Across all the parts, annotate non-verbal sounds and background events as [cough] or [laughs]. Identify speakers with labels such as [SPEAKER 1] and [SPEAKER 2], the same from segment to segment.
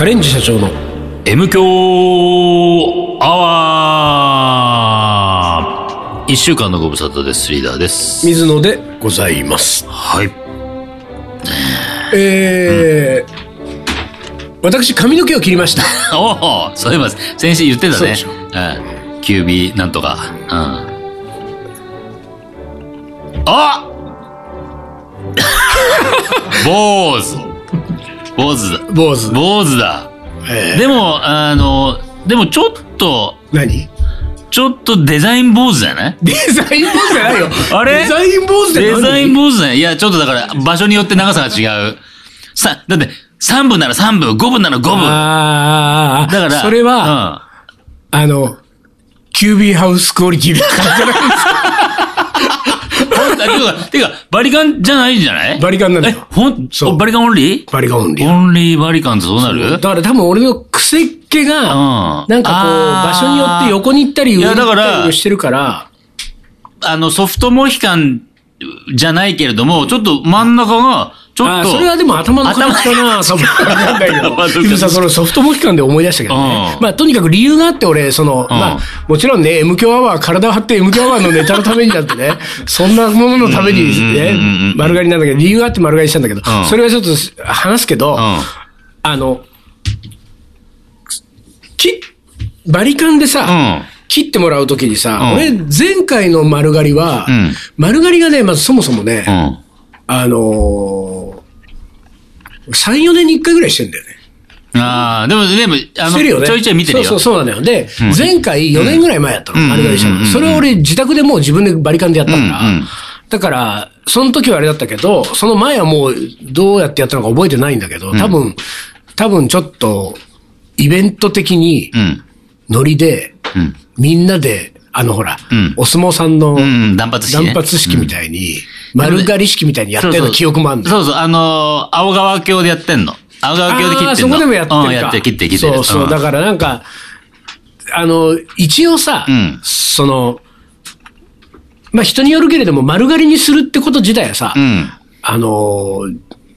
[SPEAKER 1] カレンジ社長の
[SPEAKER 2] M 強アワー一週間のご無沙汰です。リーダーです。
[SPEAKER 1] 水野でございます。
[SPEAKER 2] はい。
[SPEAKER 1] えー私髪の毛を切りました。[laughs]
[SPEAKER 2] おおそういえば、先週言ってたね
[SPEAKER 1] そうでしょ。
[SPEAKER 2] うん。キュービーなんとか。うん。あ [laughs] 坊主。坊主だ。
[SPEAKER 1] 坊主。
[SPEAKER 2] 坊主だ。
[SPEAKER 1] えー
[SPEAKER 2] でも、あの、でもちょっと、
[SPEAKER 1] 何？
[SPEAKER 2] ちょっとデザイン坊主じゃない？
[SPEAKER 1] デザイン坊主じゃないよ。[laughs]
[SPEAKER 2] あれ？
[SPEAKER 1] デザイン坊主
[SPEAKER 2] デザイン坊主ね。い？や、ちょっとだから、場所によって長さが違う。さ、だって、3分なら3分、5分なら5分。
[SPEAKER 1] あー
[SPEAKER 2] だから、
[SPEAKER 1] それは、あの、キュービーハウスクオリティだからじゃないですか？
[SPEAKER 2] うん。てか、てか、バリカンじゃないんじゃない？
[SPEAKER 1] バリカンなんだよ。
[SPEAKER 2] え、ほん、
[SPEAKER 1] そう。
[SPEAKER 2] バリカンオンリー？
[SPEAKER 1] バリカンオンリー。
[SPEAKER 2] オンリーバリカンってどうなる？
[SPEAKER 1] だから多分俺の癖っ毛が、
[SPEAKER 2] うん。
[SPEAKER 1] なんかこう、場所によって横に行ったり上に
[SPEAKER 2] いやだから
[SPEAKER 1] 行ったりしてるから、
[SPEAKER 2] あの、ソフトモヒカンじゃないけれども、ちょっと真ん中が、ちょっと。
[SPEAKER 1] それはでも頭の形かな、多分わかんないけどさ、そのソフトモヒカンで思い出したけどね。
[SPEAKER 2] うん
[SPEAKER 1] まあ、とにかく理由があって、俺、その、
[SPEAKER 2] うん
[SPEAKER 1] まあ、もちろんね、M 強アワー、体を張って M 強アワーのネタのためになんてね、[laughs] そんなもののために
[SPEAKER 2] うんうんうんうん
[SPEAKER 1] ね、丸刈りなんだけど、理由があって丸刈りしたんだけど
[SPEAKER 2] う、ん
[SPEAKER 1] それはちょっと話すけど、
[SPEAKER 2] うん。
[SPEAKER 1] あの、き、バリカンでさ、
[SPEAKER 2] うん。
[SPEAKER 1] 切ってもらうときにさ、
[SPEAKER 2] うん
[SPEAKER 1] 俺、前回の丸刈りは、
[SPEAKER 2] うん
[SPEAKER 1] 丸刈りがね、まずそもそもね、
[SPEAKER 2] うん。
[SPEAKER 1] あのー、3、4年に1回ぐらいしてんだよね。
[SPEAKER 2] ああ、でも、でも、あの、
[SPEAKER 1] ね。
[SPEAKER 2] ちょいちょい見てるよ。
[SPEAKER 1] そうそう、そうなんだよ。で、
[SPEAKER 2] うん
[SPEAKER 1] 前回4年ぐらい前やったの、
[SPEAKER 2] うん
[SPEAKER 1] 丸刈りしたの。
[SPEAKER 2] うんうんうん
[SPEAKER 1] それを俺自宅でもう自分でバリカンでやったから、
[SPEAKER 2] うんうん
[SPEAKER 1] だから、その時はあれだったけど、その前はもうどうやってやったのか覚えてないんだけど、多分、多分ちょっと、イベント的に
[SPEAKER 2] うん。
[SPEAKER 1] ノリで、
[SPEAKER 2] うん。
[SPEAKER 1] みんなで、あのほら、
[SPEAKER 2] うん
[SPEAKER 1] お相撲さんの
[SPEAKER 2] うん、断髪式ね。
[SPEAKER 1] 断髪式みたいに、丸刈り式みたいにやってるの記憶もあるんだよ。
[SPEAKER 2] そうそう、あのー青川峡でやってんの。青川峡で切ってんの。
[SPEAKER 1] あーそこでもやってるか。
[SPEAKER 2] うん、やってる、切ってる、切ってる。
[SPEAKER 1] そうそう。
[SPEAKER 2] ん
[SPEAKER 1] だからなんか、あの、一応さ、
[SPEAKER 2] うん
[SPEAKER 1] その、まあ、人によるけれども、丸刈りにするってこと自体はさ、
[SPEAKER 2] うん。
[SPEAKER 1] あの、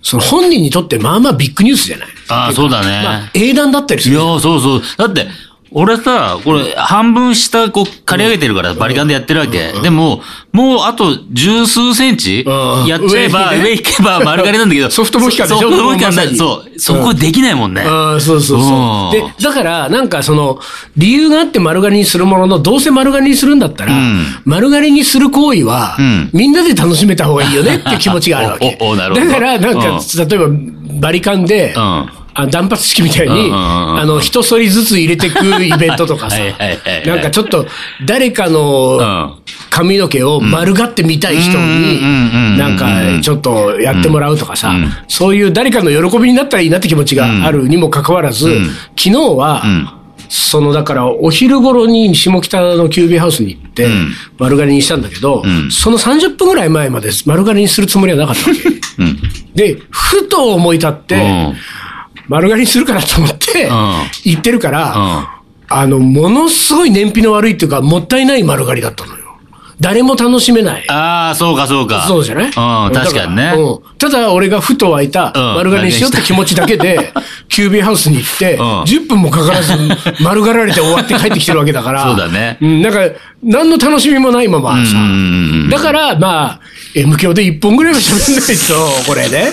[SPEAKER 1] その本人にとってまあまあビッグニュースじゃない。
[SPEAKER 2] ああ、そうだね。
[SPEAKER 1] まあ、英断だったりする。
[SPEAKER 2] いや、そうそう。だって、俺さ、これ、半分下、こう、刈り上げてるから、バリカンでやってるわけ。でも、もう、あと、十数センチ
[SPEAKER 1] うん。
[SPEAKER 2] やっちゃえば、
[SPEAKER 1] 上
[SPEAKER 2] 行けば。丸刈りなんだけど。[laughs]
[SPEAKER 1] ソフトモヒカンでしょ？
[SPEAKER 2] ソフトモヒカンだそう。そこできないもんね。
[SPEAKER 1] ああ、そうそう
[SPEAKER 2] うん
[SPEAKER 1] そう。で、だから、なんかその、理由があって丸刈りにするものの、どうせ丸刈りにするんだったら、
[SPEAKER 2] うん。
[SPEAKER 1] 丸刈りにする行為は、
[SPEAKER 2] うん。
[SPEAKER 1] みんなで楽しめた方がいいよねって気持ちがあるわけ。[laughs]
[SPEAKER 2] おおおなるほど。
[SPEAKER 1] だから、なんか、
[SPEAKER 2] うん。
[SPEAKER 1] 例えば、バリカンで、
[SPEAKER 2] うん
[SPEAKER 1] あ断髪式みたいに、あの、一反りずつ入れてくイベントとかさ。なんかちょっと、誰かの髪の毛を丸がってみたい人に、なんか、ちょっとやってもらうとかさ。
[SPEAKER 2] うん、
[SPEAKER 1] そういう誰かの喜びになったらいいなって気持ちがあるにもかかわらず、
[SPEAKER 2] ん。
[SPEAKER 1] 昨日は、
[SPEAKER 2] うん。
[SPEAKER 1] その、だから、お昼頃に下北のキュービーハウスに行って
[SPEAKER 2] ん、
[SPEAKER 1] 丸刈りにしたんだけど、
[SPEAKER 2] ん。
[SPEAKER 1] その30分ぐらい前まで丸刈りにするつもりはなかったわけ。
[SPEAKER 2] うん。
[SPEAKER 1] で、ふと思い立って、
[SPEAKER 2] うん
[SPEAKER 1] 丸刈りにするかなと思って、
[SPEAKER 2] ん
[SPEAKER 1] 言ってるから、
[SPEAKER 2] うん
[SPEAKER 1] あの、ものすごい燃費の悪いっていうか、もったいない丸刈りだったのよ。誰も楽しめない。
[SPEAKER 2] ああ、そうか、そうか。
[SPEAKER 1] そうじゃない？
[SPEAKER 2] うん、確かにね。
[SPEAKER 1] うんただ、俺がふと湧いた
[SPEAKER 2] うん
[SPEAKER 1] 丸刈りにしようって気持ちだけで、キュービーハウスに行って、
[SPEAKER 2] ん
[SPEAKER 1] 10分もかからず丸刈られて終わって帰ってきてるわけだから。[laughs]
[SPEAKER 2] そうだね
[SPEAKER 1] ん、なんか、何の楽しみもないままさ。だから、まあ、M 響で1本ぐらいは喋んないと、[laughs] これね。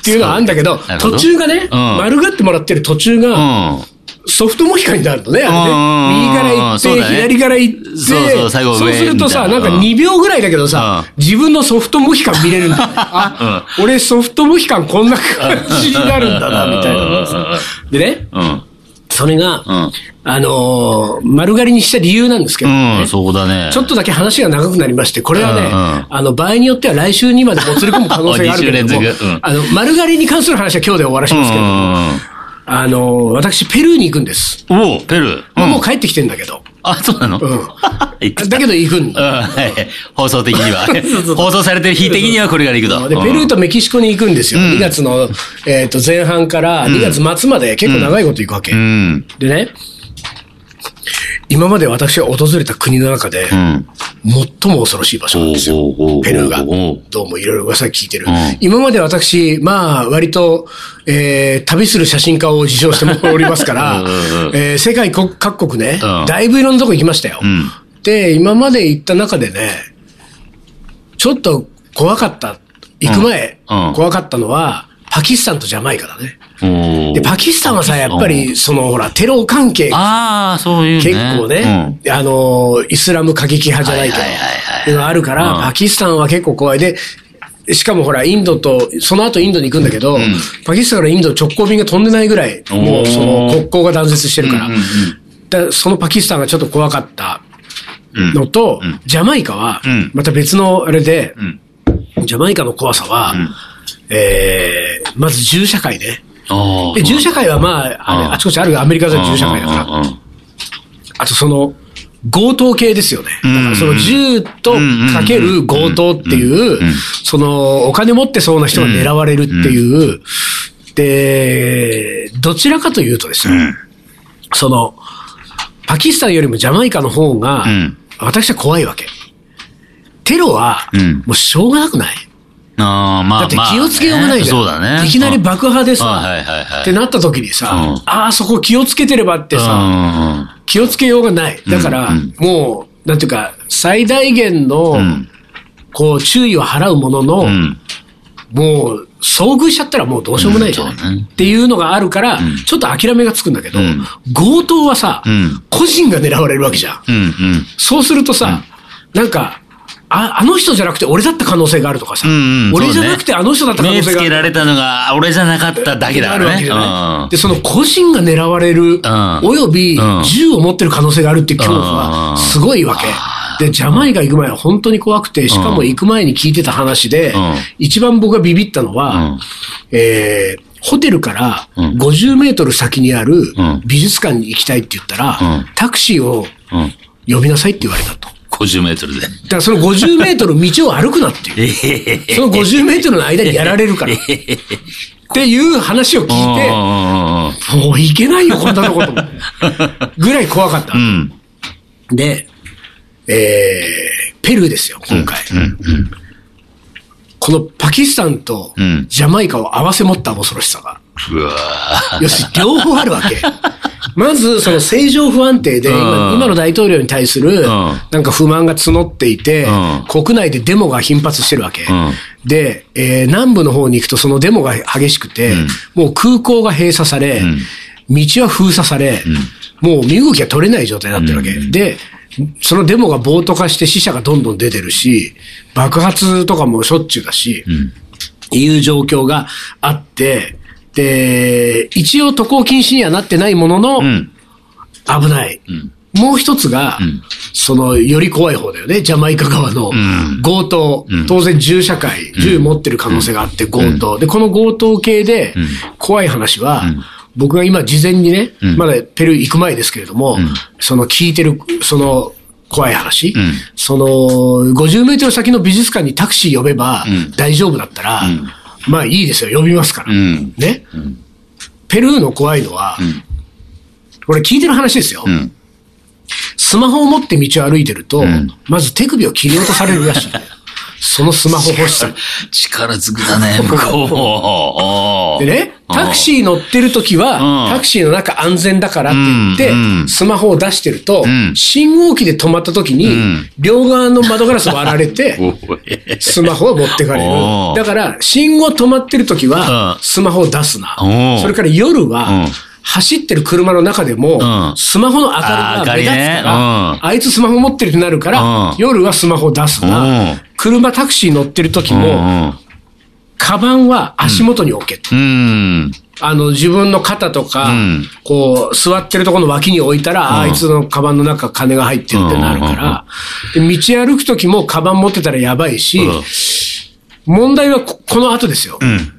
[SPEAKER 1] っていうのはあるんだけど途中がね、
[SPEAKER 2] うん
[SPEAKER 1] 丸刈ってもらってる途中が、
[SPEAKER 2] うん。
[SPEAKER 1] ソフトモヒカンになるのね、あれね。右から行って、
[SPEAKER 2] そうだね。
[SPEAKER 1] 左から行って、
[SPEAKER 2] そうそう最後上
[SPEAKER 1] そうするとさ、なんか
[SPEAKER 2] みたいな。
[SPEAKER 1] 2秒ぐらいだけどさ、自分のソフトモヒカン見れるんだ。[laughs] よ。あ、俺ソフトモヒカンこんな感じになるんだな、みたいなさ。でね、
[SPEAKER 2] うん。
[SPEAKER 1] それが、
[SPEAKER 2] うん。
[SPEAKER 1] あのー丸刈りにした理由なんですけど、ね。
[SPEAKER 2] うん、そうだね。
[SPEAKER 1] ちょっとだけ話が長くなりまして、これはね、
[SPEAKER 2] うんうん。
[SPEAKER 1] あの、場合によっては来週にまでもつれ込む可能性があるけれども [laughs]
[SPEAKER 2] 二週連続。うん、
[SPEAKER 1] あの、丸刈りに関する話は今日で終わらしますけど、あの、私、ペルーに行くんです。
[SPEAKER 2] うん。おお、ペルー。うん
[SPEAKER 1] もう帰ってきてんだけど。
[SPEAKER 2] あ、そうなの？
[SPEAKER 1] うん [laughs]
[SPEAKER 2] 行く
[SPEAKER 1] だけど行くん
[SPEAKER 2] うん、
[SPEAKER 1] だ。
[SPEAKER 2] はい。放送的には [laughs] 放送されてる日的にはこれから行くと。
[SPEAKER 1] で、ペルーとメキシコに行くんですよ。2月の、えっと、前半から2月末まで結構長いこと行くわけ。
[SPEAKER 2] うん。
[SPEAKER 1] でね、今まで私が訪れた国の中で、
[SPEAKER 2] うん。
[SPEAKER 1] 最も恐ろしい場所なんですよ。ペルーが。どうもいろいろ噂聞いてる。
[SPEAKER 2] うん
[SPEAKER 1] 今まで私、まあ、割と、えー、旅する写真家を自称しておりますから [laughs] えー世界各各国ね、
[SPEAKER 2] うん
[SPEAKER 1] だいぶいろんなとこ行きましたよ。
[SPEAKER 2] ん
[SPEAKER 1] で、今まで行った中でね、ちょっと怖かった、行く前、怖かったのは、パキスタンとジャマイカだね。で、パキスタンはさ、やっぱり、その、ほら、テロ関係が
[SPEAKER 2] ああ、そういうね。
[SPEAKER 1] 結構ね、あの、イスラム過激派じゃないけど、っていうのがあるから、
[SPEAKER 2] うん。
[SPEAKER 1] パキスタンは結構怖い。で、しかもほら、インドと、その後インドに行くんだけど、パキスタンからインド直行便が飛んでないぐらい、もうその国交が断絶してるから、
[SPEAKER 2] うんうんうん。
[SPEAKER 1] だそのパキスタンがちょっと怖かったのと、ジャマイカは
[SPEAKER 2] うん、
[SPEAKER 1] また別のあれで、
[SPEAKER 2] ん。
[SPEAKER 1] ジャマイカの怖さは、えー、まず銃社会ね。で銃社会はまあ、あれ
[SPEAKER 2] うん。
[SPEAKER 1] あちこちあるがアメリカでは銃社会だから、あとその、強盗系ですよね。だからその銃とかける強盗っていう、そのお金持ってそうな人が狙われるっていう、で、どちらかというとですね、その、パキスタンよりもジャマイカの方が
[SPEAKER 2] うん、
[SPEAKER 1] 私は怖いわけ。テロは
[SPEAKER 2] うん、
[SPEAKER 1] もうしょうがなくない
[SPEAKER 2] ああ、まあ、
[SPEAKER 1] だって気をつけようがないじゃん。
[SPEAKER 2] まあねそうだね。
[SPEAKER 1] いきなり爆破で
[SPEAKER 2] うん
[SPEAKER 1] さ、
[SPEAKER 2] はいはいはい。
[SPEAKER 1] ってなった時にさ、
[SPEAKER 2] うん
[SPEAKER 1] ああ、そこ気をつけてればってさ、気をつけようがない。だから、
[SPEAKER 2] うん
[SPEAKER 1] もう、なんていうか、最大限の、
[SPEAKER 2] ん
[SPEAKER 1] こう、注意を払うものの、
[SPEAKER 2] うん。
[SPEAKER 1] もう、遭遇しちゃったらもうどうしようもないじゃん。っていうのがあるから、ちょっと諦めがつくんだけど、
[SPEAKER 2] ん
[SPEAKER 1] 強盗はさ、
[SPEAKER 2] うん
[SPEAKER 1] 個人が狙われるわけじゃん。そうするとさ、なんか、あ、あの人じゃなくて俺だった可能性があるとかさ、
[SPEAKER 2] うんうん
[SPEAKER 1] 俺じゃなくてあの人だった可能
[SPEAKER 2] 目
[SPEAKER 1] 性がある。
[SPEAKER 2] つけられたのが、俺じゃなかっただけだからね。うん。
[SPEAKER 1] で、その個人が狙われる、および
[SPEAKER 2] うん。
[SPEAKER 1] 銃を持ってる可能性があるっていう恐怖はすごいわけ。で、ジャマイカ行く前は本当に怖くて、しかも行く前に聞いてた話で
[SPEAKER 2] うん、
[SPEAKER 1] 一番僕がビビったのは
[SPEAKER 2] うん、
[SPEAKER 1] えーホテルから
[SPEAKER 2] うん。
[SPEAKER 1] 50メートル先にある
[SPEAKER 2] ん。
[SPEAKER 1] 美術館に行きたいって言ったら
[SPEAKER 2] うん、
[SPEAKER 1] タクシーを
[SPEAKER 2] うん。
[SPEAKER 1] 呼びなさいって言われたと。だ
[SPEAKER 2] 50メートルで。
[SPEAKER 1] からその50メートル道を歩くなっていう。
[SPEAKER 2] ええ。
[SPEAKER 1] その50メートルの間にやられるから。っていう話を聞いて、
[SPEAKER 2] うん
[SPEAKER 1] もういけないよ、こんなとこと。ぐらい怖かった
[SPEAKER 2] う。ん。
[SPEAKER 1] で、えー、ペルーですよ、今回。
[SPEAKER 2] うん。
[SPEAKER 1] このパキスタンと
[SPEAKER 2] うん
[SPEAKER 1] ジャマイカを合わせ持った恐ろしさが。
[SPEAKER 2] うわ
[SPEAKER 1] 要するに両方あるわけ。まず、その政情不安定で、今の大統領に対する、
[SPEAKER 2] ん。
[SPEAKER 1] なんか不満が募っていて、
[SPEAKER 2] う
[SPEAKER 1] 国内でデモが頻発してるわけ。
[SPEAKER 2] ん。
[SPEAKER 1] で、えー南部の方に行くとそのデモが激しくて、もう空港が閉鎖され、道は封鎖され、もう身動きが取れない状態になってるわけ。で、そのデモが暴徒化して死者がどんどん出てるし、爆発とかもしょっちゅうだし、いう状況があって、で、一応渡航禁止にはなってないものの、
[SPEAKER 2] ん。
[SPEAKER 1] 危ない。もう一つが、その、より怖い方だよね。ジャマイカ側の強盗。当然銃社会、銃持ってる可能性があって強盗。で、この強盗系で、怖い話は、僕が今事前にね、まだペルー行く前ですけれども、その聞いてる、その、怖い話、その、50メートル先の美術館にタクシー呼べば大丈夫だったら、まあいいですよ、呼びますから。
[SPEAKER 2] ん。
[SPEAKER 1] ね、ペルーの怖いのは、これ聞いてる話ですよ。
[SPEAKER 2] ん。
[SPEAKER 1] スマホを持って道を歩いてると、まず手首を切り落とされるらしい。そのスマホ欲しさ。に。[laughs]
[SPEAKER 2] 力ずくだね、[laughs] 向こう。
[SPEAKER 1] でね、タクシー乗ってる時は、
[SPEAKER 2] うん。
[SPEAKER 1] タクシーの中安全だからって言って、スマホを出してると、
[SPEAKER 2] ん。
[SPEAKER 1] 信号機で止まった時に、
[SPEAKER 2] ん。
[SPEAKER 1] 両側の窓ガラス割られて、[laughs] スマホを持ってかれる。だから、信号止まってる時は
[SPEAKER 2] う、ん。
[SPEAKER 1] スマホを出すな。それから夜は
[SPEAKER 2] うん、
[SPEAKER 1] 走ってる車の中でも
[SPEAKER 2] う、ん
[SPEAKER 1] スマホの明かりが目立つ
[SPEAKER 2] か
[SPEAKER 1] ら、
[SPEAKER 2] うん
[SPEAKER 1] あいつスマホ持ってるってなるから
[SPEAKER 2] うん、
[SPEAKER 1] 夜はスマホを出す
[SPEAKER 2] う。
[SPEAKER 1] なん車、タクシー乗ってる時も、カバンは足元に置けと。
[SPEAKER 2] うん。
[SPEAKER 1] あの、自分の肩とか、
[SPEAKER 2] うん
[SPEAKER 1] こう、座ってるところの脇に置いたら、あいつのカバンの中金が入ってるってなるから、で道歩くときもカバン持ってたらやばいし、問題はここの後ですよ。
[SPEAKER 2] うん。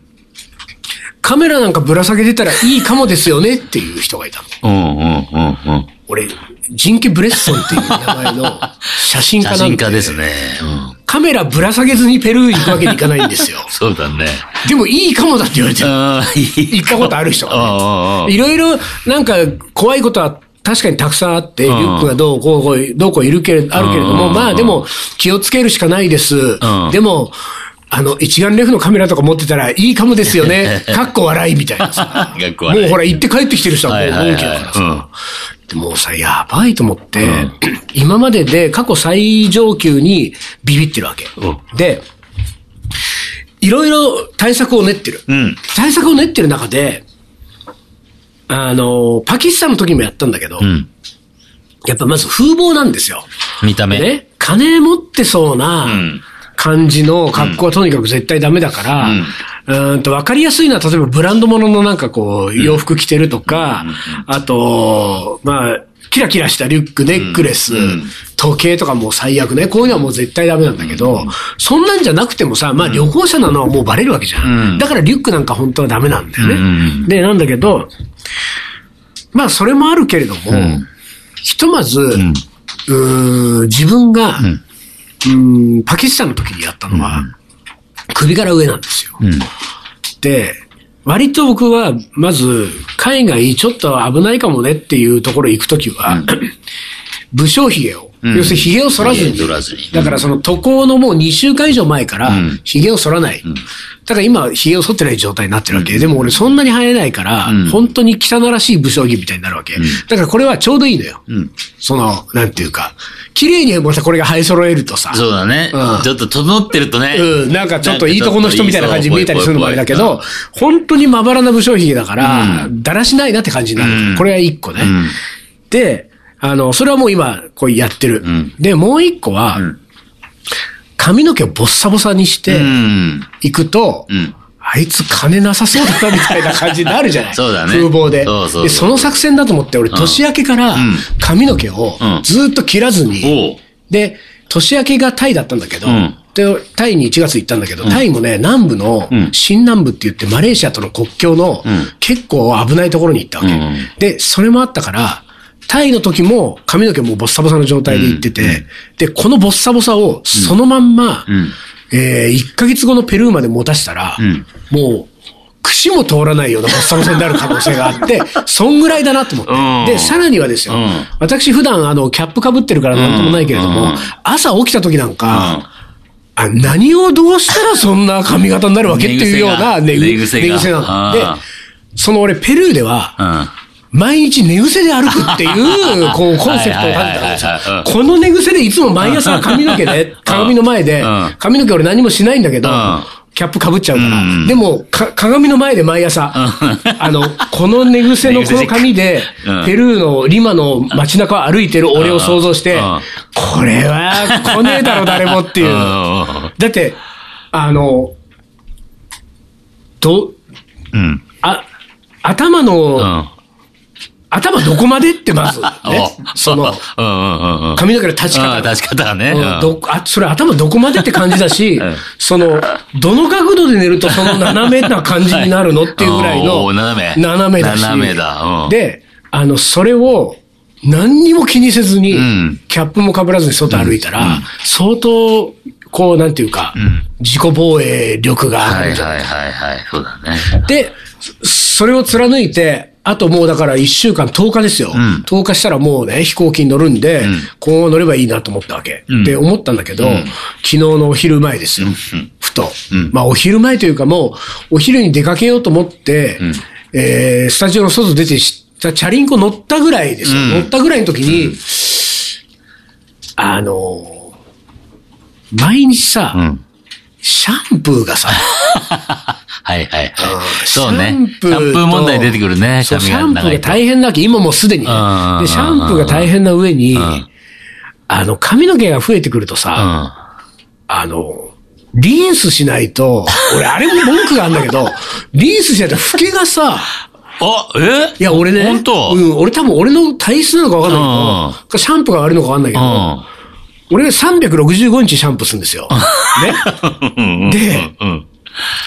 [SPEAKER 1] カメラなんかぶら下げてたらいいかもですよねっていう人がいたの。
[SPEAKER 2] うん。うん。うん。うん。
[SPEAKER 1] 俺、ジンケ・ブレッソンっていう名前の写真家
[SPEAKER 2] 写真
[SPEAKER 1] なんで
[SPEAKER 2] 家ですね。うん。
[SPEAKER 1] カメラぶら下げずにペルー行くわけにいかないんですよ。[laughs]
[SPEAKER 2] そうだね。
[SPEAKER 1] でもいいかもだって言われてる。
[SPEAKER 2] ああ、いい。
[SPEAKER 1] 行ったことある人がね
[SPEAKER 2] ああ、
[SPEAKER 1] いろいろ、なんか、怖いことは確かにたくさんあって、リュックがどうこうこう、どうこういるけれ、あるけれども、まあでも気をつけるしかないです。でも、あの、一眼レフのカメラとか持ってたらいいかもですよね。[laughs] かっこ笑いみたいなさ。[laughs] もうほら、行って帰ってきてる人はもう大きいからさ。でもうさ、やばいと思って、[clears throat] 今までで過去最上級にビビってるわけ。で、いろいろ対策を練ってる。
[SPEAKER 2] うん。
[SPEAKER 1] 対策を練ってる中で、あの、パキスタンの時もやったんだけど、
[SPEAKER 2] うん。
[SPEAKER 1] やっぱまず風貌なんですよ。
[SPEAKER 2] 見た目。
[SPEAKER 1] ね、金持ってそうなん感じの格好はとにかく絶対ダメだから、うーんと、わかりやすいのは、例えばブランド物のなんかこう、洋服着てるとか、あと、まあ、キラキラしたリュック、ネックレス、時計とかもう最悪ね。こういうのはもう絶対ダメなんだけど、そんなんじゃなくてもさ、まあ旅行者なのはもうバレるわけじゃん。
[SPEAKER 2] うん。
[SPEAKER 1] だからリュックなんか本当はダメなんだよね。
[SPEAKER 2] うん
[SPEAKER 1] で、なんだけど、まあそれもあるけれども、
[SPEAKER 2] ん。
[SPEAKER 1] ひとまず、うーん自分が、うパキスタンの時にやったのは、首から上なんですよ。
[SPEAKER 2] うん。
[SPEAKER 1] で、割と僕は、まず、海外ちょっと危ないかもねっていうところ行くときは、[clears throat] 武将髭を、要するに髭を剃らずに、だからその渡航のもう2週間以上前から
[SPEAKER 2] ん、
[SPEAKER 1] 髭を剃らない。だから今、髭を剃ってない状態になってるわけ。でも俺そんなに生えないから、
[SPEAKER 2] ん
[SPEAKER 1] 本当に汚らしい武将髭みたいになるわけ。だからこれはちょうどいいのよ。
[SPEAKER 2] うん。
[SPEAKER 1] その、なんていうか、綺麗にまたこれが生え揃えるとさ、
[SPEAKER 2] そうだね
[SPEAKER 1] うん。
[SPEAKER 2] ちょっと整ってるとね。
[SPEAKER 1] うん、なんかちょっといいとこの人みたいな感じに見えたりするのもあれだけど、本当にまばらな武将髭だから、だらしないなって感じになる。
[SPEAKER 2] うん
[SPEAKER 1] これは一個ね。
[SPEAKER 2] うん。
[SPEAKER 1] で、あの、それはもう今、こうやってる。
[SPEAKER 2] ん
[SPEAKER 1] で、もう一個は、
[SPEAKER 2] ん
[SPEAKER 1] 髪の毛をボッサボサにして
[SPEAKER 2] うん。
[SPEAKER 1] いくと、
[SPEAKER 2] うん。
[SPEAKER 1] あいつ金なさそうだなみたいな感じになるじゃない。[laughs]
[SPEAKER 2] そうだね。
[SPEAKER 1] 風貌で。
[SPEAKER 2] そうそう
[SPEAKER 1] で、その作戦だと思って、俺、年明けから
[SPEAKER 2] ん。
[SPEAKER 1] 髪の毛を
[SPEAKER 2] うん。
[SPEAKER 1] ずっと切らずに。で、年明けがタイだったんだけど、
[SPEAKER 2] うん。
[SPEAKER 1] で、タイに1月行ったんだけど、タイもね、南部の
[SPEAKER 2] うん、
[SPEAKER 1] 新南部って言って、マレーシアとの国境の、
[SPEAKER 2] ん。
[SPEAKER 1] 結構危ないところに行ったわけ。
[SPEAKER 2] うん
[SPEAKER 1] で、それもあったから、タイの時も髪の毛もボッサボサの状態で行ってて、で、このボッサボサをそのまんま、
[SPEAKER 2] ん
[SPEAKER 1] え1ヶ月後のペルーまで持たせたら、
[SPEAKER 2] ん。
[SPEAKER 1] もう、串も通らないようなボッサボサになる可能性があって、[laughs] そんぐらいだなと思って。
[SPEAKER 2] うん。
[SPEAKER 1] で、さらにはですよ、
[SPEAKER 2] うん。
[SPEAKER 1] 私普段あの、キャップ被ってるからなんともないけれども、
[SPEAKER 2] うん。
[SPEAKER 1] 朝起きた時なんか、あ、何をどうしたらそんな髪型になるわけっていうような寝 [laughs]
[SPEAKER 2] 寝癖
[SPEAKER 1] なの。でその俺ペルーでは、
[SPEAKER 2] うん。
[SPEAKER 1] 毎日寝癖で歩くっていう、[laughs] こう、コンセプトを立てたんですよ
[SPEAKER 2] うん。
[SPEAKER 1] この寝癖でいつも毎朝髪の毛で、鏡の前で
[SPEAKER 2] うん、
[SPEAKER 1] 髪の毛俺何もしないんだけど
[SPEAKER 2] うん、
[SPEAKER 1] キャップ被っちゃうから
[SPEAKER 2] うん。
[SPEAKER 1] でも、か鏡の前で毎朝、あの、この寝癖のこの [laughs] 髪で
[SPEAKER 2] うん、
[SPEAKER 1] ペルーのリマの街中を歩いてる俺を想像して
[SPEAKER 2] うん、
[SPEAKER 1] これは来ねえだろ誰もっていう。だって、あの、ど、
[SPEAKER 2] うん。
[SPEAKER 1] あ、頭の、
[SPEAKER 2] うん。
[SPEAKER 1] 頭どこまでってまず、[laughs] ね
[SPEAKER 2] お、
[SPEAKER 1] その。[laughs] 髪の毛の立ち方
[SPEAKER 2] うん。立ち方はね。
[SPEAKER 1] あ、それ頭どこまでって感じだし、[laughs]
[SPEAKER 2] ん
[SPEAKER 1] その、どの角度で寝るとその斜めな感じになるのっていうぐらいの、
[SPEAKER 2] 斜め
[SPEAKER 1] 斜めだし。
[SPEAKER 2] 斜めだうん
[SPEAKER 1] で、あの、それを、何にも気にせずに、
[SPEAKER 2] うん
[SPEAKER 1] キャップも被らずに外歩いたら、相当、こう、なんていうか、
[SPEAKER 2] ん
[SPEAKER 1] 自己防衛力があ
[SPEAKER 2] はい
[SPEAKER 1] るんじゃない
[SPEAKER 2] はいはいはい。そうだね。
[SPEAKER 1] で、そそれを貫いて、あともうだから1週間、10日ですよ。
[SPEAKER 2] ん
[SPEAKER 1] 10日したらもうね、飛行機に乗るんで、
[SPEAKER 2] ん
[SPEAKER 1] 今後乗ればいいなと思ったわけ。
[SPEAKER 2] ん
[SPEAKER 1] って思ったんだけど、
[SPEAKER 2] ん
[SPEAKER 1] 昨日のお昼前ですよ。ふと。
[SPEAKER 2] うん
[SPEAKER 1] まあお昼前というかもう、お昼に出かけようと思って、えースタジオの外出てしチャリンコ乗ったぐらいですよ。
[SPEAKER 2] うん
[SPEAKER 1] 乗ったぐらいの時に、あのー毎日さ、
[SPEAKER 2] うん。
[SPEAKER 1] シャンプーがさ、[laughs]
[SPEAKER 2] はいはいはい。そうね。
[SPEAKER 1] シャンプーと
[SPEAKER 2] シャンプー問題出てくるね。
[SPEAKER 1] シャンプーが。大変だけど、今もうすでにで、シャンプーが大変な上に
[SPEAKER 2] ん、
[SPEAKER 1] あの、髪の毛が増えてくるとさ、あの、リンスしないと、[laughs] 俺あれも文句があるんだけど、リンスしないと老けがさ、
[SPEAKER 2] あ、え？
[SPEAKER 1] いや、俺ね、
[SPEAKER 2] 本当？
[SPEAKER 1] うん、俺多分俺の体質なのかわかんないけど、シャンプーが悪いのかわかんないけど、
[SPEAKER 2] うん。
[SPEAKER 1] 俺が365日シャンプーするんですよ。ね？で、
[SPEAKER 2] うん。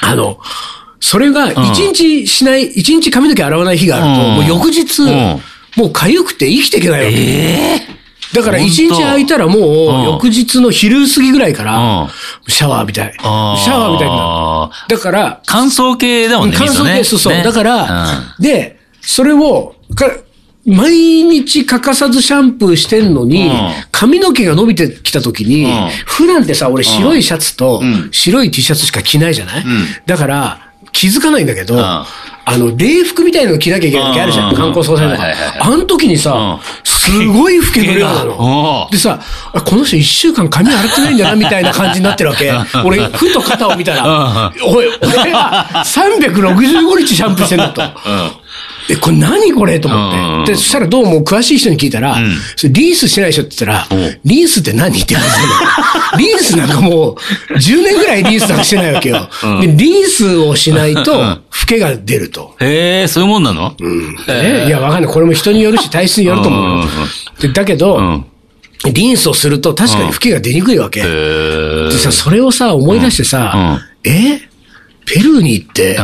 [SPEAKER 1] あの、それが一日しない、一日髪の毛洗わない日があると、
[SPEAKER 2] うん。
[SPEAKER 1] もう翌日、
[SPEAKER 2] ん。
[SPEAKER 1] もう痒くて生きていけないわけ。
[SPEAKER 2] え
[SPEAKER 1] だから一日空いたらもう、
[SPEAKER 2] うん。
[SPEAKER 1] 翌日の昼過ぎぐらいから
[SPEAKER 2] うん、
[SPEAKER 1] シャワーみたい。シャワーみたいになる。だから、
[SPEAKER 2] 乾燥系だもんね、
[SPEAKER 1] 乾燥系、そうそう。
[SPEAKER 2] ね。
[SPEAKER 1] だから、で、それを、か毎日欠かさずシャンプーしてんのに、
[SPEAKER 2] うん。
[SPEAKER 1] 髪の毛が伸びてきた時に、
[SPEAKER 2] うん。
[SPEAKER 1] 普段ってさ、俺白いシャツと
[SPEAKER 2] うん。
[SPEAKER 1] 白い T シャツしか着ないじゃない、
[SPEAKER 2] ん。
[SPEAKER 1] だから、気づかないんだけど、
[SPEAKER 2] ん。
[SPEAKER 1] あの、礼服みたいなの着なきゃいけない時あるじゃん。
[SPEAKER 2] うん。
[SPEAKER 1] 観光総裁とか。あの時にさ、
[SPEAKER 2] うん。
[SPEAKER 1] すごい老けの量なの。
[SPEAKER 2] うん。
[SPEAKER 1] でさ、あこの人一週間髪洗ってないんだな、みたいな感じになってるわけ。俺、ふと肩を見たら、おい、俺は365日シャンプーしてんだと。え、これ何これと
[SPEAKER 2] うんうん
[SPEAKER 1] 思って。
[SPEAKER 2] うん
[SPEAKER 1] で、そしたらどうも詳しい人に聞いたら、
[SPEAKER 2] ん
[SPEAKER 1] それリンスしてない人って言ったら
[SPEAKER 2] お、
[SPEAKER 1] リンスって何って言われたの。[laughs] リンスなんかもう、10年ぐらいリンスなんかしてないわけよ。で、リンスをしないと、老けが出ると。
[SPEAKER 2] へえ、そういうもんなの？
[SPEAKER 1] ねいや、わかんない。これも人によるし、体質によると思う。でだけど、
[SPEAKER 2] うん。
[SPEAKER 1] リンスをすると確かに老けが出にくいわけ。でさ、それをさ、思い出してさ、え？ペルーに行って、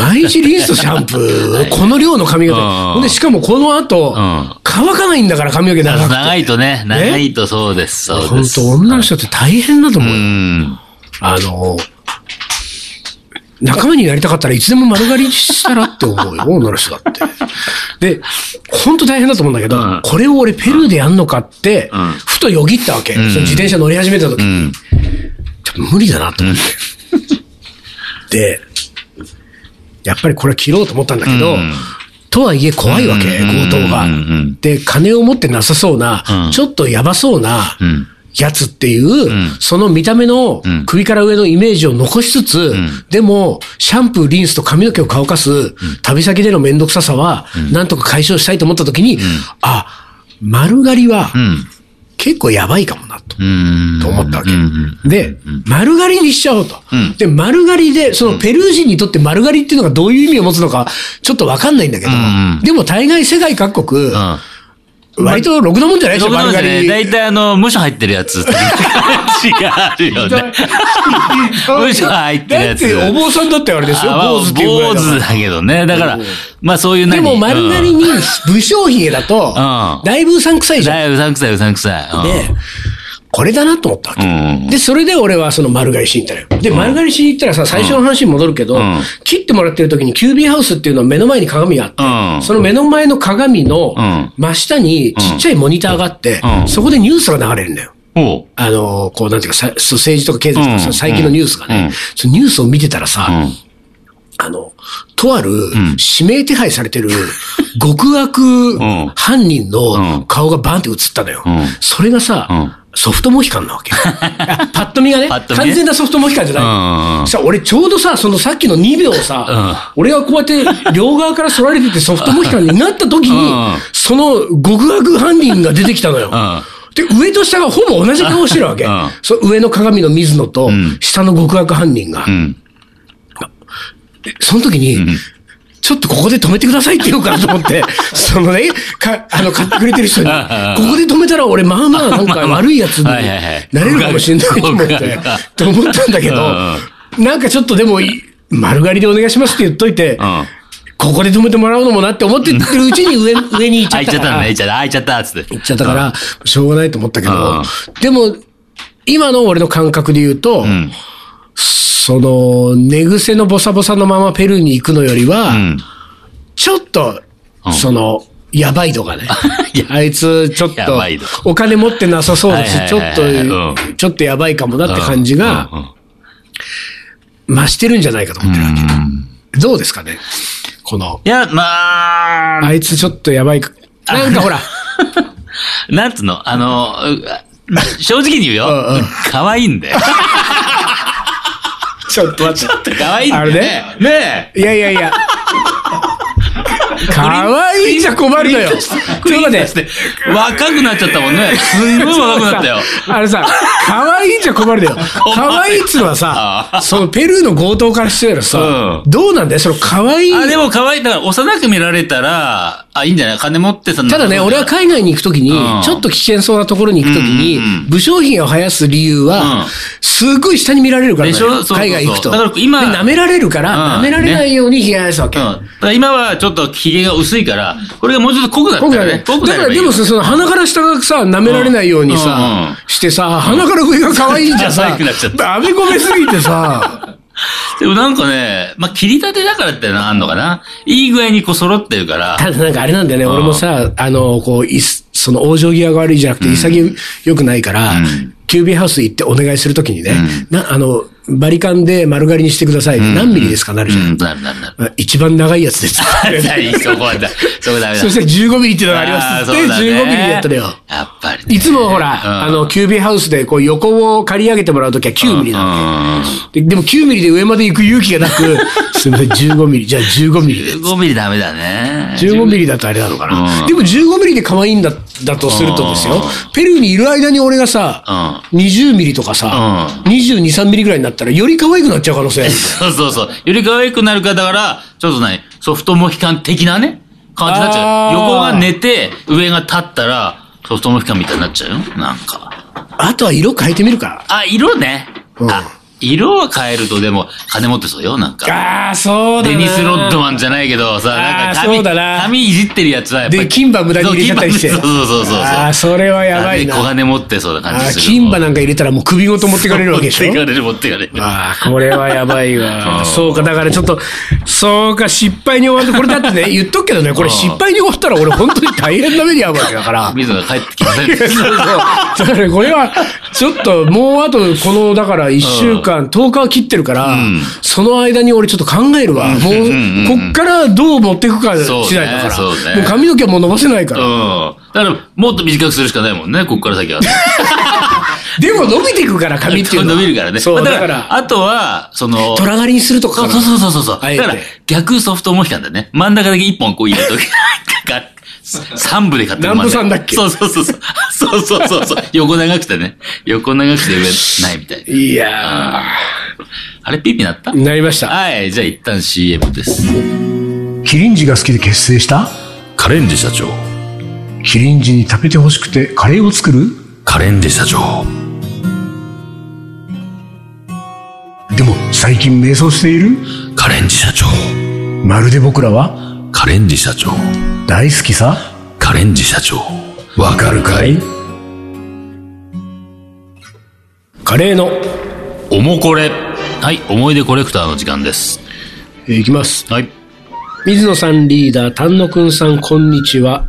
[SPEAKER 1] 毎日リンスとシャンプー、この量の髪型。
[SPEAKER 2] うん
[SPEAKER 1] ほんで、しかもこの後、
[SPEAKER 2] ん
[SPEAKER 1] 乾かないんだから髪の毛長くて。
[SPEAKER 2] 長いとね、長いとそうです、そう
[SPEAKER 1] 本
[SPEAKER 2] です。
[SPEAKER 1] 当女の人って大変だと
[SPEAKER 2] う
[SPEAKER 1] 思う。あの、仲間になりたかったらいつでも丸刈りしたらって思うよ、[laughs] 女の人だって。で、本当大変だと思うんだけど、
[SPEAKER 2] うん
[SPEAKER 1] これを俺ペルーでやんのかって、
[SPEAKER 2] ん
[SPEAKER 1] ふとよぎったわけ。
[SPEAKER 2] ん
[SPEAKER 1] その自転車乗り始めた時に、
[SPEAKER 2] うん。
[SPEAKER 1] ちょっと無理だなと思って。で、やっぱりこれ切ろうと思ったんだけど、
[SPEAKER 2] うん。
[SPEAKER 1] とはいえ怖いわけ、
[SPEAKER 2] うん
[SPEAKER 1] 強盗が。で、金を持ってなさそうな、
[SPEAKER 2] うん。
[SPEAKER 1] ちょっとやばそうな
[SPEAKER 2] うん。
[SPEAKER 1] やつっていう、
[SPEAKER 2] ん。
[SPEAKER 1] その見た目の
[SPEAKER 2] うん。
[SPEAKER 1] 首から上のイメージを残しつつ、
[SPEAKER 2] ん。
[SPEAKER 1] でも、シャンプー、リンスと髪の毛を乾かす、旅先でのめんどくささは、なんとか解消したいと思った時に、あ、丸刈りは
[SPEAKER 2] うん。
[SPEAKER 1] 結構やばいかもなと。
[SPEAKER 2] うん。
[SPEAKER 1] と思ったわけ
[SPEAKER 2] うん。
[SPEAKER 1] で、丸刈りにしちゃおうと
[SPEAKER 2] うん。
[SPEAKER 1] で、丸刈りで、そのペルー人にとって丸刈りっていうのがどういう意味を持つのか、ちょっとわかんないんだけど
[SPEAKER 2] うん、
[SPEAKER 1] でも大概世界各国、
[SPEAKER 2] うん。
[SPEAKER 1] 割とろくなもんじゃないでしょ、
[SPEAKER 2] 僕のね、
[SPEAKER 1] 丸刈り。
[SPEAKER 2] 大体あの、無所入ってるやつって感じがあるよね。無所入ってるやつ。
[SPEAKER 1] だって、お坊さんだってあれですよ、坊主
[SPEAKER 2] 坊主だけどね。だから、まあそういう
[SPEAKER 1] でも丸刈りに
[SPEAKER 2] うん
[SPEAKER 1] 武将髭だと
[SPEAKER 2] ん、
[SPEAKER 1] だいぶうさんくさいじゃん。
[SPEAKER 2] だいうさんくさいうさんくさい。
[SPEAKER 1] これだなと思ったわけ。
[SPEAKER 2] うん。
[SPEAKER 1] で、それで俺はその丸刈りしに行ったのよ。で、丸刈りしに行ったらさ、最初の話に戻るけど、
[SPEAKER 2] ん。
[SPEAKER 1] 切ってもらってる時にキュービーハウスっていうのは目の前に鏡があって、
[SPEAKER 2] うん。
[SPEAKER 1] その目の前の鏡の
[SPEAKER 2] うん。
[SPEAKER 1] 真下にちっちゃいモニターがあって、
[SPEAKER 2] うん。
[SPEAKER 1] そこでニュースが流れるんだよ。あの、こう、なんていうか、政治とか経済とかさ、
[SPEAKER 2] うん。
[SPEAKER 1] 最近のニュースがね、
[SPEAKER 2] うん。
[SPEAKER 1] そのニュースを見てたらさ、
[SPEAKER 2] うん。
[SPEAKER 1] あの、とある
[SPEAKER 2] ん。
[SPEAKER 1] 指名手配されてる極悪
[SPEAKER 2] ん。
[SPEAKER 1] 犯人の
[SPEAKER 2] うん。
[SPEAKER 1] 顔がバンって映ったのよ。
[SPEAKER 2] うん。
[SPEAKER 1] それがさ、
[SPEAKER 2] うん
[SPEAKER 1] ソフトモヒカンなわけ。あ [laughs] パッと見がね完全なソフトモヒカンじゃない。さ、俺ちょうどさ、そのさっきの2秒さ、俺がこうやって両側から反られててソフトモヒカンになった時に、
[SPEAKER 2] うん
[SPEAKER 1] その極悪犯人が出てきたのよ。
[SPEAKER 2] うん
[SPEAKER 1] で、上と下がほぼ同じ顔してるわけ。
[SPEAKER 2] うん
[SPEAKER 1] そう上の鏡の水野と
[SPEAKER 2] ん、
[SPEAKER 1] 下の極悪犯人が。
[SPEAKER 2] うん。
[SPEAKER 1] でその時に、ちょっとここで止めてくださいって言おうかなと思って、[laughs] そのね、か、あの、買ってくれてる人に、ここで止めたら俺、まあまあ、なんか悪いやつになれるかもしれないと思ってと思ったんだけど、なんかちょっとでもい、丸刈りでお願いしますって言っといて、
[SPEAKER 2] うん。
[SPEAKER 1] ここで止めてもらうのもなって思ってるうちに上、[laughs] 上に行っちゃったから。
[SPEAKER 2] ちゃったのね、開いちゃった、開いちゃった、つって。
[SPEAKER 1] 行っちゃったから、しょうがないと思ったけど
[SPEAKER 2] うん、
[SPEAKER 1] でも、今の俺の感覚で言うと、
[SPEAKER 2] うん。
[SPEAKER 1] その、寝癖のボサボサのままペルーに行くのよりは、
[SPEAKER 2] うん。
[SPEAKER 1] ちょっと、
[SPEAKER 2] うん。
[SPEAKER 1] その、やばい度がね。[laughs] あいつ、ちょっと
[SPEAKER 2] やばい度、
[SPEAKER 1] お金持ってなさそうだし
[SPEAKER 2] はい、
[SPEAKER 1] ちょっ
[SPEAKER 2] はいはい。はい
[SPEAKER 1] と、
[SPEAKER 2] う
[SPEAKER 1] ちょっとやばいかもなって感じが
[SPEAKER 2] うん。うん。
[SPEAKER 1] 増してるんじゃないかと思ってるわ
[SPEAKER 2] うん。
[SPEAKER 1] け。どうですかね？この、
[SPEAKER 2] いや、まあ、
[SPEAKER 1] あいつちょっちょっとやばいか。なんかほら、[laughs]
[SPEAKER 2] なんつうの、あの、う正直に言うよ。
[SPEAKER 1] うんうん。
[SPEAKER 2] 可愛いんだよ。[laughs]
[SPEAKER 1] ちょっと待って。
[SPEAKER 2] 可愛いんだよ。
[SPEAKER 1] あれね？
[SPEAKER 2] ね
[SPEAKER 1] いやいやいや。かわいいじゃ困るのよ。ちょっと待って。
[SPEAKER 2] 若くなっちゃったもんね。すんごい若くなったよ。
[SPEAKER 1] あれさ、可愛いじゃ困るだよ。可愛いっつうのはさ、そのペルーの強盗からしてたらさ、
[SPEAKER 2] うん
[SPEAKER 1] どうなんだよ、その可愛い。
[SPEAKER 2] あ、でも可愛い。だから、幼く見られたら、あ、いいんじゃない？金持ってさ、
[SPEAKER 1] ただね、俺は海外に行くときに
[SPEAKER 2] うん、
[SPEAKER 1] ちょっと危険そうなところに行くときに
[SPEAKER 2] うんうん。うん、
[SPEAKER 1] 武将髭を生やす理由
[SPEAKER 2] うん。
[SPEAKER 1] は、すっごい下に見られるからね。
[SPEAKER 2] でしょ？そうそうそう。
[SPEAKER 1] 海外行くと。
[SPEAKER 2] だから今
[SPEAKER 1] で舐められるから、
[SPEAKER 2] うん。
[SPEAKER 1] 舐められないように髭生やすわけ。
[SPEAKER 2] うん。だから今はちょっと髭が薄いから、これがもうちょっと濃くなったらね。
[SPEAKER 1] 僕らね。
[SPEAKER 2] 濃くなればいいよ。
[SPEAKER 1] だからでもさ、その鼻から下がさ、舐められないように
[SPEAKER 2] うんうん。う
[SPEAKER 1] さ
[SPEAKER 2] ん、
[SPEAKER 1] してさ、鼻から上が可愛いんじゃ [laughs]
[SPEAKER 2] 可
[SPEAKER 1] さ
[SPEAKER 2] 愛くなっちゃっ、
[SPEAKER 1] あべこべすぎてさ、[laughs]
[SPEAKER 2] でもなんかね、まあ、切り立てだからってのはあんのかな。いい具合にこう揃ってるから。
[SPEAKER 1] ただなんかあれなんだよね、俺もさ、あの、こう、いすその往生際が悪いじゃなくて潔くないから、キュービーハウス行ってお願いするときにね、な、あの、バリカンで丸刈りにしてください。何ミリですか？なるじゃん。
[SPEAKER 2] うん、なるなるなる。
[SPEAKER 1] まあ一番長いやつです。[laughs]
[SPEAKER 2] そこはだ、そこダメだ。
[SPEAKER 1] そして15ミリっていうのがありますって、
[SPEAKER 2] あーそうだね
[SPEAKER 1] 15ミリでやったのよ。
[SPEAKER 2] やっぱりね。
[SPEAKER 1] いつもほら、
[SPEAKER 2] うん
[SPEAKER 1] あの、キュービーハウスでこう横を借り上げてもらうときは9ミリなの、
[SPEAKER 2] うん。
[SPEAKER 1] で。でも9ミリで上まで行く勇気がなく、[laughs] すみません、15ミリ。じゃあ15ミリで。
[SPEAKER 2] 15ミリダメだね。
[SPEAKER 1] 15ミリだとあれなのかな。
[SPEAKER 2] うん
[SPEAKER 1] でも15ミリで可愛いんだ、だとするとですよ。ペルーにいる間に俺がさ、20ミリとかさ、22、3ミリぐらいになったらより可愛くなっちゃう可能性ある。
[SPEAKER 2] そうそうそう。より可愛くなるから、だから、ちょっと何ソフトモヒカン的なね、感じになっちゃう。横が寝て、上が立ったら、ソフトモヒカンみたいになっちゃうよ。なんか。
[SPEAKER 1] あとは色変えてみるか。
[SPEAKER 2] あ、色ね。
[SPEAKER 1] うん
[SPEAKER 2] あ、色は変えるとでも、金持ってそうよ、なんか。
[SPEAKER 1] ああ、そうだな。
[SPEAKER 2] デニス・ロッドマンじゃないけどさ、なんか髪、
[SPEAKER 1] そうだな
[SPEAKER 2] 髪いじってるやつはやっぱり。
[SPEAKER 1] で、金歯無駄に入れちゃったりして。
[SPEAKER 2] そうそうそうそう。
[SPEAKER 1] ああ、それはやばいな。
[SPEAKER 2] 小金持ってそうな感じする。
[SPEAKER 1] 金歯なんか入れたらもう首ごと持ってかれるわけでしょ？
[SPEAKER 2] 持ってかれる、持ってかれる。
[SPEAKER 1] ああ、これはやばいわ。
[SPEAKER 2] う [laughs] ん
[SPEAKER 1] そうか、だからちょっと、そうか、失敗に終わる。これだってね、[laughs] 言っとくけどね、これ失敗に終わったら俺本当に大変な目に遭うわけだから。
[SPEAKER 2] 水野が帰ってきません。[laughs]
[SPEAKER 1] そうそう。だからこれは、ちょっともうあと、この、だから1週間、10日は切ってるから、
[SPEAKER 2] ん
[SPEAKER 1] その間に俺ちょっと考えるわ。もう、
[SPEAKER 2] ん
[SPEAKER 1] こっからどう持っていくか次第だから。もう髪の毛はもう伸ばせないから。
[SPEAKER 2] うん。だから、もっと短くするしかないもんね、こっから先は。[laughs]
[SPEAKER 1] でも伸びていくから、髪っていうのは。
[SPEAKER 2] 伸びるからね。
[SPEAKER 1] そう、
[SPEAKER 2] まあ
[SPEAKER 1] だから、
[SPEAKER 2] あとは、その、
[SPEAKER 1] 虎刈りにするとか
[SPEAKER 2] そうそうそうそうだから、逆ソフトモヒカンだね。真ん中だけ一本こう入れとけ。[laughs] か三部で買って
[SPEAKER 1] 南部さんだっけ？
[SPEAKER 2] そうそうそうそう。そうそうそうそう。[laughs] 横長くてね。横長くて上ないみたい。
[SPEAKER 1] いや
[SPEAKER 2] あれ、ピッピなった？
[SPEAKER 1] ー、なりました。
[SPEAKER 2] はい、じゃあ一旦 CM です。
[SPEAKER 1] キリンジが好きで結成した？
[SPEAKER 2] カレンジ社長。
[SPEAKER 1] キリンジに食べてほしくてカレーを作る？
[SPEAKER 2] カレンジ社長。
[SPEAKER 1] でも最近迷走している？
[SPEAKER 2] カレンジ社長。
[SPEAKER 1] まるで僕らは？
[SPEAKER 2] カレンジ社長。
[SPEAKER 1] 大好きさ？
[SPEAKER 2] カレンジ社長。わかるかい？
[SPEAKER 1] カレーの、
[SPEAKER 2] おもこれ。はい、思い出コレクターの時間です。
[SPEAKER 1] えーいきます。
[SPEAKER 2] はい。
[SPEAKER 1] 水野さんリーダー、丹野くんさん、こんにちは。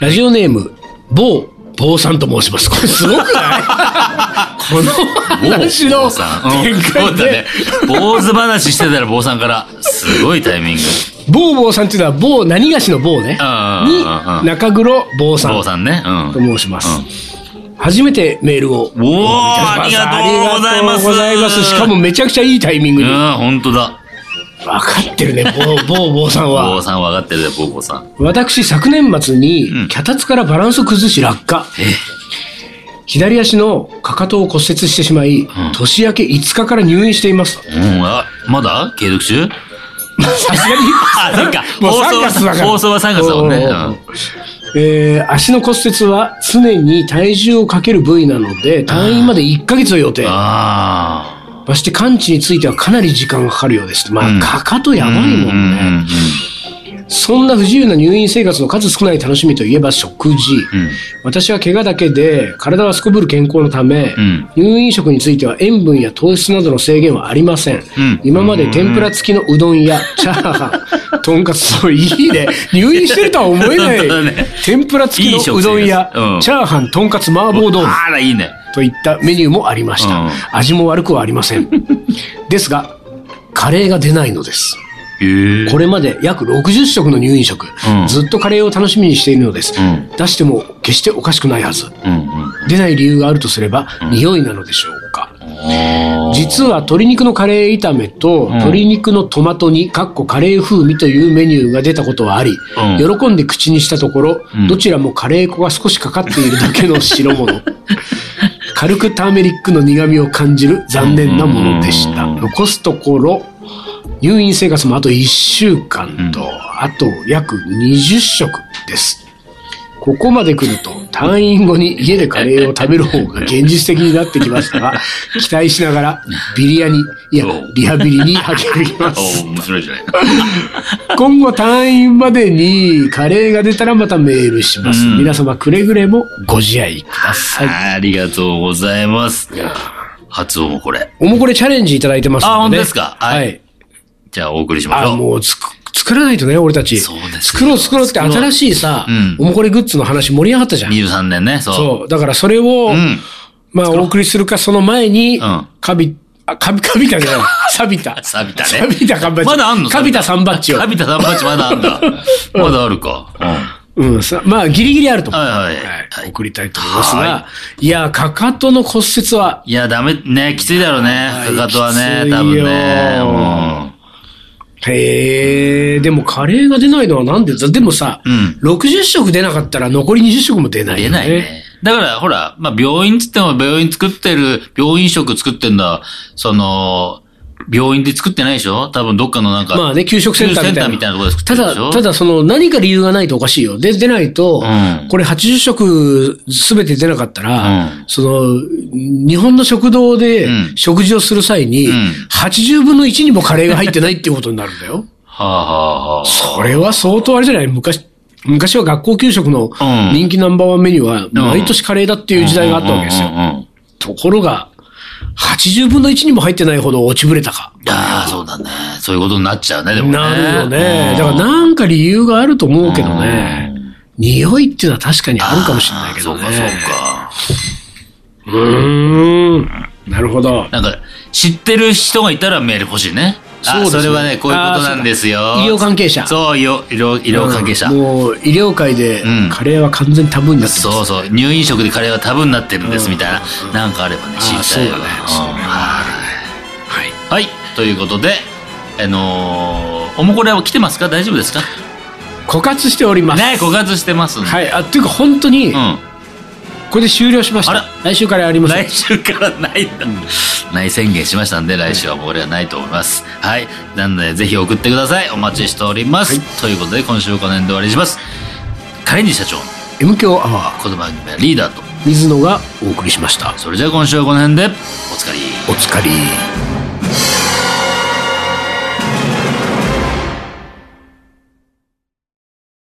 [SPEAKER 1] ラジオネーム、某、坊さんと申します。これすごくない？[laughs] この話の展開で。
[SPEAKER 2] 坊主話してたら坊さんから。すごいタイミング。
[SPEAKER 1] 某坊さんっていうのは某何がしの某ね。
[SPEAKER 2] うん
[SPEAKER 1] に中黒坊さん
[SPEAKER 2] 坊さんね。うん。
[SPEAKER 1] と申します。初めてメールを。
[SPEAKER 2] おー、ありがとうございます。
[SPEAKER 1] ございます。しかもめちゃくちゃいいタイミングに。分
[SPEAKER 2] うん、本当だ。
[SPEAKER 1] かってるね、某、某坊さんは。
[SPEAKER 2] 坊さん分かってるね、ボーボーさん。
[SPEAKER 1] 私、昨年末に
[SPEAKER 2] うん、
[SPEAKER 1] 脚立からバランスを崩し落下。左足のかかとを骨折してしまい、年明け5日から入院しています。
[SPEAKER 2] うん、あ、まだ？継続中？
[SPEAKER 1] さすがに。[laughs]
[SPEAKER 2] あ、そっか。[laughs]
[SPEAKER 1] もう
[SPEAKER 2] 放送
[SPEAKER 1] 3月だから。
[SPEAKER 2] 放送は3月だもんね。
[SPEAKER 1] えー足の骨折は常に体重をかける部位なので、退院まで1ヶ月を予定。
[SPEAKER 2] あ
[SPEAKER 1] まして完治についてはかなり時間がかかるようです。まあ、
[SPEAKER 2] うん
[SPEAKER 1] かかとや
[SPEAKER 2] あ。
[SPEAKER 1] ばいもんね。
[SPEAKER 2] うんうんうん
[SPEAKER 1] そんな不自由な入院生活の数少ない楽しみといえば食事。
[SPEAKER 2] うん
[SPEAKER 1] 私は怪我だけで体はすこぶる健康のため、
[SPEAKER 2] うん
[SPEAKER 1] 入院食については塩分や糖質などの制限はありません。
[SPEAKER 2] ん
[SPEAKER 1] 今まで天ぷら付きのうどんやチャーハン、とんかつ、そういいね。入院してるとは思えない。[laughs]
[SPEAKER 2] ね
[SPEAKER 1] 天ぷら付きのうどんやチャーハン、とんかつ、麻婆豆腐
[SPEAKER 2] あら、いいね。
[SPEAKER 1] といったメニューもありました。
[SPEAKER 2] うん
[SPEAKER 1] 味も悪くはありません。ですが、カレーが出ないのです。これまで約60食の入院食、
[SPEAKER 2] うん
[SPEAKER 1] ずっとカレーを楽しみにしているのです。
[SPEAKER 2] うん
[SPEAKER 1] 出しても決しておかしくないはず。
[SPEAKER 2] うんうん。
[SPEAKER 1] 出ない理由があるとすれば、匂いなのでしょうか。実は鶏肉のカレー炒めと、鶏肉のトマト煮、かっこカレー風味というメニューが出たことはあり、
[SPEAKER 2] うん
[SPEAKER 1] 喜んで口にしたところ、どちらもカレー粉が少しかかっているだけの白物。[laughs] 軽くターメリックの苦味を感じる残念なものでした。
[SPEAKER 2] うん
[SPEAKER 1] 残すところ、入院生活もあと1週間と、あと約20食です。ここまで来ると、退院後に家でカレーを食べる方が現実的になってきましたが、[laughs] 期待しながら、ビリヤニ、いや、リハビリに励みま
[SPEAKER 2] お
[SPEAKER 1] す。
[SPEAKER 2] ー面白いじゃない。[laughs]
[SPEAKER 1] 今後退院までにカレーが出たらまたメールします。
[SPEAKER 2] うん
[SPEAKER 1] 皆様くれぐれもご自愛ください。
[SPEAKER 2] ありがとうございます。初音もこれ。
[SPEAKER 1] おもこれチャレンジいただいてますので、ね。
[SPEAKER 2] あ本当ですか？はい
[SPEAKER 1] はい。
[SPEAKER 2] じゃあお送りしまし
[SPEAKER 1] あ、
[SPEAKER 2] ょう。
[SPEAKER 1] もうつく作らないとね、俺たち。
[SPEAKER 2] そうですよ
[SPEAKER 1] 作ろう作ろうって新しいさ
[SPEAKER 2] うん、
[SPEAKER 1] おもこれグッズの話盛り上がったじゃん。
[SPEAKER 2] 23年ね、そう。
[SPEAKER 1] そう。だからそれを、
[SPEAKER 2] うん。
[SPEAKER 1] まあ、お送りするか、その前に
[SPEAKER 2] うん、
[SPEAKER 1] カビ、あ、カビ、カビタじゃない。[laughs] サビタ。
[SPEAKER 2] サビタね
[SPEAKER 1] サビタ缶バッジ。
[SPEAKER 2] まだあんの？
[SPEAKER 1] カビタ3バッジを
[SPEAKER 2] カ。ビタ3バッジまだあんだ。[laughs] まだあるか。うん。
[SPEAKER 1] うん、さまあ、ギリギリあると思う。
[SPEAKER 2] はいはい
[SPEAKER 1] 送りたいと思いますが
[SPEAKER 2] は、
[SPEAKER 1] いや、かかとの骨折は、
[SPEAKER 2] いや、ダメ、ね、きついだろうね。
[SPEAKER 1] はい
[SPEAKER 2] かかとはね多分ね。
[SPEAKER 1] へえ、でもカレーが出ないのはなんで？だでもさ、
[SPEAKER 2] うん
[SPEAKER 1] 60食出なかったら残り20食も出な
[SPEAKER 2] うん。
[SPEAKER 1] いよね。
[SPEAKER 2] 出ないね。だから、ほら、まあ、病院つっても病院作ってる、病院食作ってんだ、その、病院で作ってないでしょ？多分どっかのなんか。
[SPEAKER 1] まあね、給食センターみたいな。
[SPEAKER 2] たいなところで作って
[SPEAKER 1] た
[SPEAKER 2] るでしょ？
[SPEAKER 1] だ、ただその何か理由がないとおかしいよ。で、出ないと、
[SPEAKER 2] うん
[SPEAKER 1] これ80食すべて出なかったら、
[SPEAKER 2] うん
[SPEAKER 1] その、日本の食堂で
[SPEAKER 2] うん
[SPEAKER 1] 食事をする際に、
[SPEAKER 2] ん
[SPEAKER 1] 80分の1にもカレーが入ってないっていうことになるんだよ。
[SPEAKER 2] はあ、はあはあ、
[SPEAKER 1] それは相当あれじゃない？昔、昔は学校給食の
[SPEAKER 2] うん
[SPEAKER 1] 人気ナンバーワンメニューは、毎年カレーだっていう時代があったわけですよ。ところが、80分の1にも入ってないほど落ちぶれたか。
[SPEAKER 2] ああ、そうだね。そういうことになっちゃうね、でもね。
[SPEAKER 1] なるよね。だから
[SPEAKER 2] ん
[SPEAKER 1] なんか理由があると思うけどね。匂いっていうのは確かにあるかもしれないけどね。
[SPEAKER 2] そうか、そうか。
[SPEAKER 1] うーん。なるほど。
[SPEAKER 2] なんか、知ってる人がいたらメール欲しいね。あ、
[SPEAKER 1] そう
[SPEAKER 2] それはね、こういうことなんですよ。
[SPEAKER 1] 医療関係者
[SPEAKER 2] そう、医療、医療、医療関係者。
[SPEAKER 1] うんもう医療界で
[SPEAKER 2] うん
[SPEAKER 1] カレーは完全にタブーになってます。
[SPEAKER 2] そうそう、入院食でカレーはタブになってるんです、みたいな。なんかあればね、知りたいわ
[SPEAKER 1] そうだねは
[SPEAKER 2] はい
[SPEAKER 1] はい。
[SPEAKER 2] はい。ということで、あのー、おもこれは来てますか？大丈夫ですか？
[SPEAKER 1] 枯渇しております。
[SPEAKER 2] ね、枯渇してます。
[SPEAKER 1] はい。あ、っていうか本当に、
[SPEAKER 2] うん。
[SPEAKER 1] これで終了しました。
[SPEAKER 2] あら
[SPEAKER 1] 来週からやります。
[SPEAKER 2] 来週からないんだ。ない宣言しましたんで、来週はもうこれはないと思います。はい。なので、ぜひ送ってください。お待ちしております。ということで、今週この辺で終わりにします。カレンジ社長、
[SPEAKER 1] M 強アワー、
[SPEAKER 2] この番組はリーダーと。
[SPEAKER 1] 水野がお送りしました。
[SPEAKER 2] それじゃあ今週はこの辺で、おつかり。
[SPEAKER 1] お疲れ。